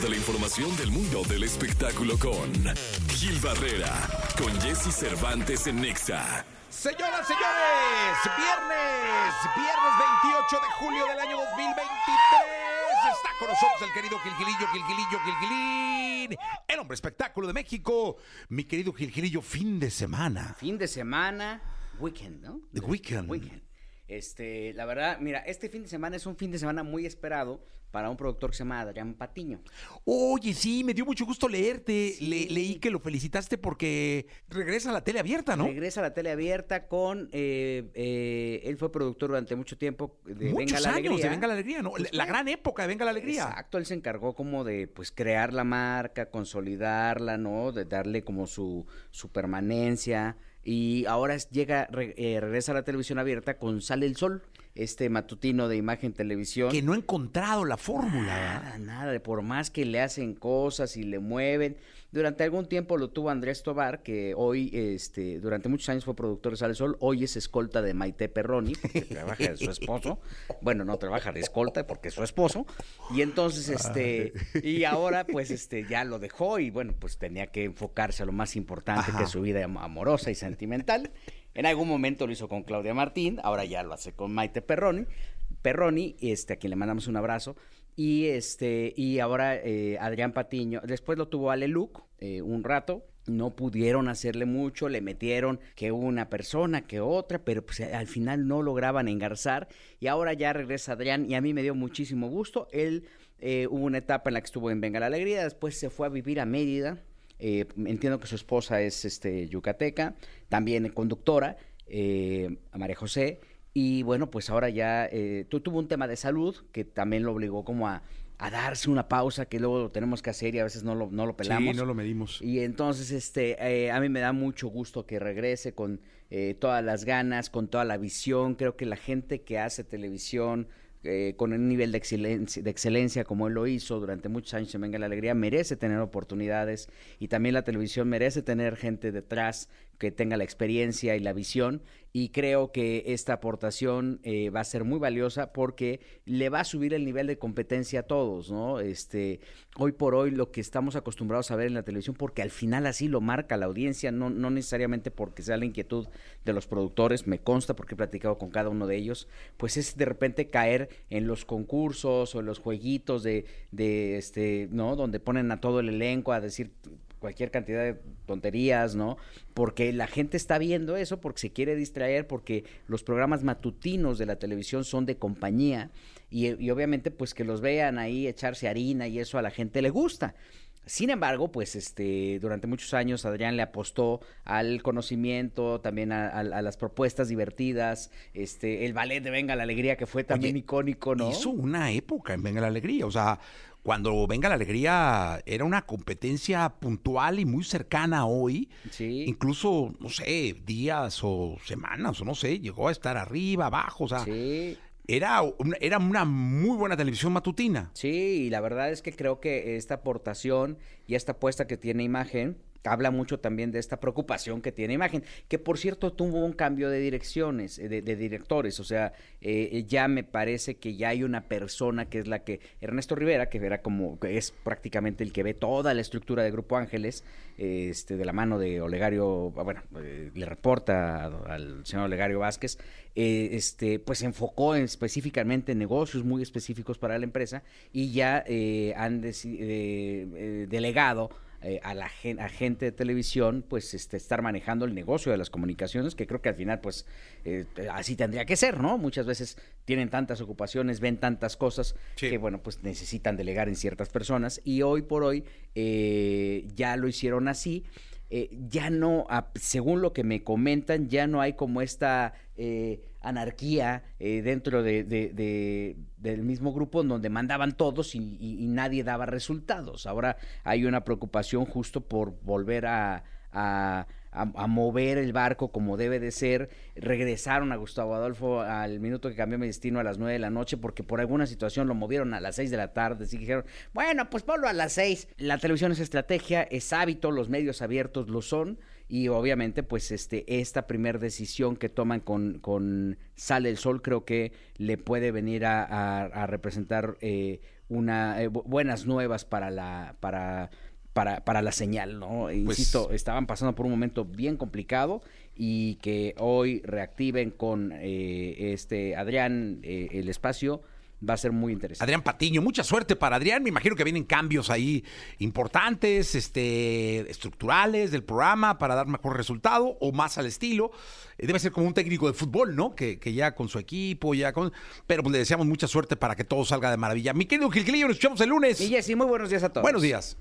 de la información del mundo del espectáculo con Gil Barrera, con Jesse Cervantes en Nexa. Señoras, señores, viernes, viernes 28 de julio del año 2023. Está con nosotros el querido Gilgilillo, Gilgilillo, Gilgilín, el hombre espectáculo de México. Mi querido Gilgilillo, fin de semana. Fin de semana, weekend, ¿no? The weekend. Weekend. Este, la verdad, mira, este fin de semana es un fin de semana muy esperado para un productor que se llama Adrián Patiño. Oye, sí, me dio mucho gusto leerte. Le- leí que lo felicitaste porque regresa a la tele abierta, ¿no? Regresa a la tele abierta con, eh, eh, él fue productor durante mucho tiempo de Muchos Venga la años Alegría. de Venga la Alegría, ¿no? Pues la fue- gran época de Venga la Alegría. Exacto, él se encargó como de pues crear la marca, consolidarla, ¿no? De darle como su, su permanencia. Y ahora llega, re- eh, regresa a la televisión abierta con Sale el Sol, este matutino de imagen televisión. Que no ha encontrado la fórmula. Nada, nada, por más que le hacen cosas y le mueven. Durante algún tiempo lo tuvo Andrés Tobar, que hoy, este, durante muchos años fue productor de Sale Sol, hoy es escolta de Maite Perroni, porque trabaja de su esposo. Bueno, no trabaja de escolta porque es su esposo. Y entonces, este, y ahora pues este ya lo dejó y bueno, pues tenía que enfocarse a lo más importante Ajá. que es su vida am- amorosa y sentimental. En algún momento lo hizo con Claudia Martín, ahora ya lo hace con Maite Perroni. Perroni, este, a quien le mandamos un abrazo. Y este, y ahora eh, Adrián Patiño, después lo tuvo Ale Luc eh, un rato. No pudieron hacerle mucho, le metieron que una persona, que otra, pero pues al final no lograban engarzar. Y ahora ya regresa Adrián y a mí me dio muchísimo gusto. Él eh, hubo una etapa en la que estuvo en Venga la Alegría, después se fue a vivir a Mérida. Eh, entiendo que su esposa es este, yucateca, también conductora, eh, María José. Y bueno, pues ahora ya eh, tu- tuvo un tema de salud que también lo obligó como a, a darse una pausa que luego lo tenemos que hacer y a veces no lo, no lo pelamos. Sí, no lo medimos. Y entonces, este, eh, a mí me da mucho gusto que regrese con eh, todas las ganas, con toda la visión. Creo que la gente que hace televisión eh, con un nivel de excelencia, como él lo hizo durante muchos años en Venga la Alegría merece tener oportunidades y también la televisión merece tener gente detrás que tenga la experiencia y la visión y creo que esta aportación eh, va a ser muy valiosa porque le va a subir el nivel de competencia a todos, ¿no? Este, hoy por hoy lo que estamos acostumbrados a ver en la televisión, porque al final así lo marca la audiencia, no, no necesariamente porque sea la inquietud de los productores, me consta porque he platicado con cada uno de ellos, pues es de repente caer en los concursos o en los jueguitos de, de este, ¿no? Donde ponen a todo el elenco a decir cualquier cantidad de tonterías, ¿no? Porque la gente está viendo eso, porque se quiere distraer, porque los programas matutinos de la televisión son de compañía y, y obviamente pues que los vean ahí echarse harina y eso a la gente le gusta. Sin embargo, pues este, durante muchos años Adrián le apostó al conocimiento, también a, a- a las propuestas divertidas, este, el ballet de Venga la Alegría, que fue también Oye, icónico, ¿no? Hizo una época en Venga la Alegría. O sea, cuando Venga la Alegría era una competencia puntual y muy cercana hoy. Sí. Incluso, no sé, días o semanas, o no sé, llegó a estar arriba, abajo. O sea, Sí. Era, una, era una muy buena televisión matutina. Sí, y la verdad es que creo que esta aportación y esta apuesta que tiene imagen habla mucho también de esta preocupación que tiene imagen, que por cierto tuvo un cambio de direcciones, eh, de, de directores, o sea, eh, ya me parece que ya hay una persona que es la que, Ernesto Rivera, que era como, es prácticamente el que ve toda la estructura de Grupo Ángeles, este, de la mano de Olegario, bueno, eh, le reporta al señor Olegario Vázquez, eh, este, pues enfocó en- específicamente en negocios muy específicos para la empresa y ya eh, han delegado eh, a la gen- a gente de televisión, pues este, estar manejando el negocio de las comunicaciones, que creo que al final, pues eh, así tendría que ser, ¿no? Muchas veces tienen tantas ocupaciones, ven tantas cosas Sí. que, bueno, pues necesitan delegar en ciertas personas y hoy por hoy eh, ya lo hicieron así. Ya no, según lo que me comentan, ya no hay como esta eh, anarquía eh, dentro de, de- de- del mismo grupo en donde mandaban todos y, y- y nadie daba resultados. Ahora hay una preocupación justo por volver a, a- a- mover el barco como debe de ser. Regresaron a Gustavo Adolfo al minuto que cambió mi destino a las 9 de la noche porque por alguna situación lo movieron a las 6 de la tarde. Así dijeron, bueno, pues ponlo a las 6. La televisión es estrategia, es hábito, los medios abiertos lo son. Y obviamente, pues este, esta primera decisión que toman con, con Sale el Sol creo que le puede venir a, a- representar eh, una eh, bu- buenas nuevas para la para para, para la señal, ¿no? Pues- Insisto, estaban pasando por un momento bien complicado y que hoy reactiven con eh, este Adrián eh, el espacio va a ser muy interesante. Adrián Patiño, mucha suerte para Adrián. Me imagino que vienen cambios ahí importantes, este, estructurales del programa para dar mejor resultado o más al estilo. Eh, Debe ser como un técnico de fútbol, ¿no? Que, que ya con su equipo, ya con. Pero pues le deseamos mucha suerte para que todo salga de maravilla. Mi querido Gilquilillo, nos escuchamos el lunes. Y Jessy, muy buenos días a todos. Buenos días.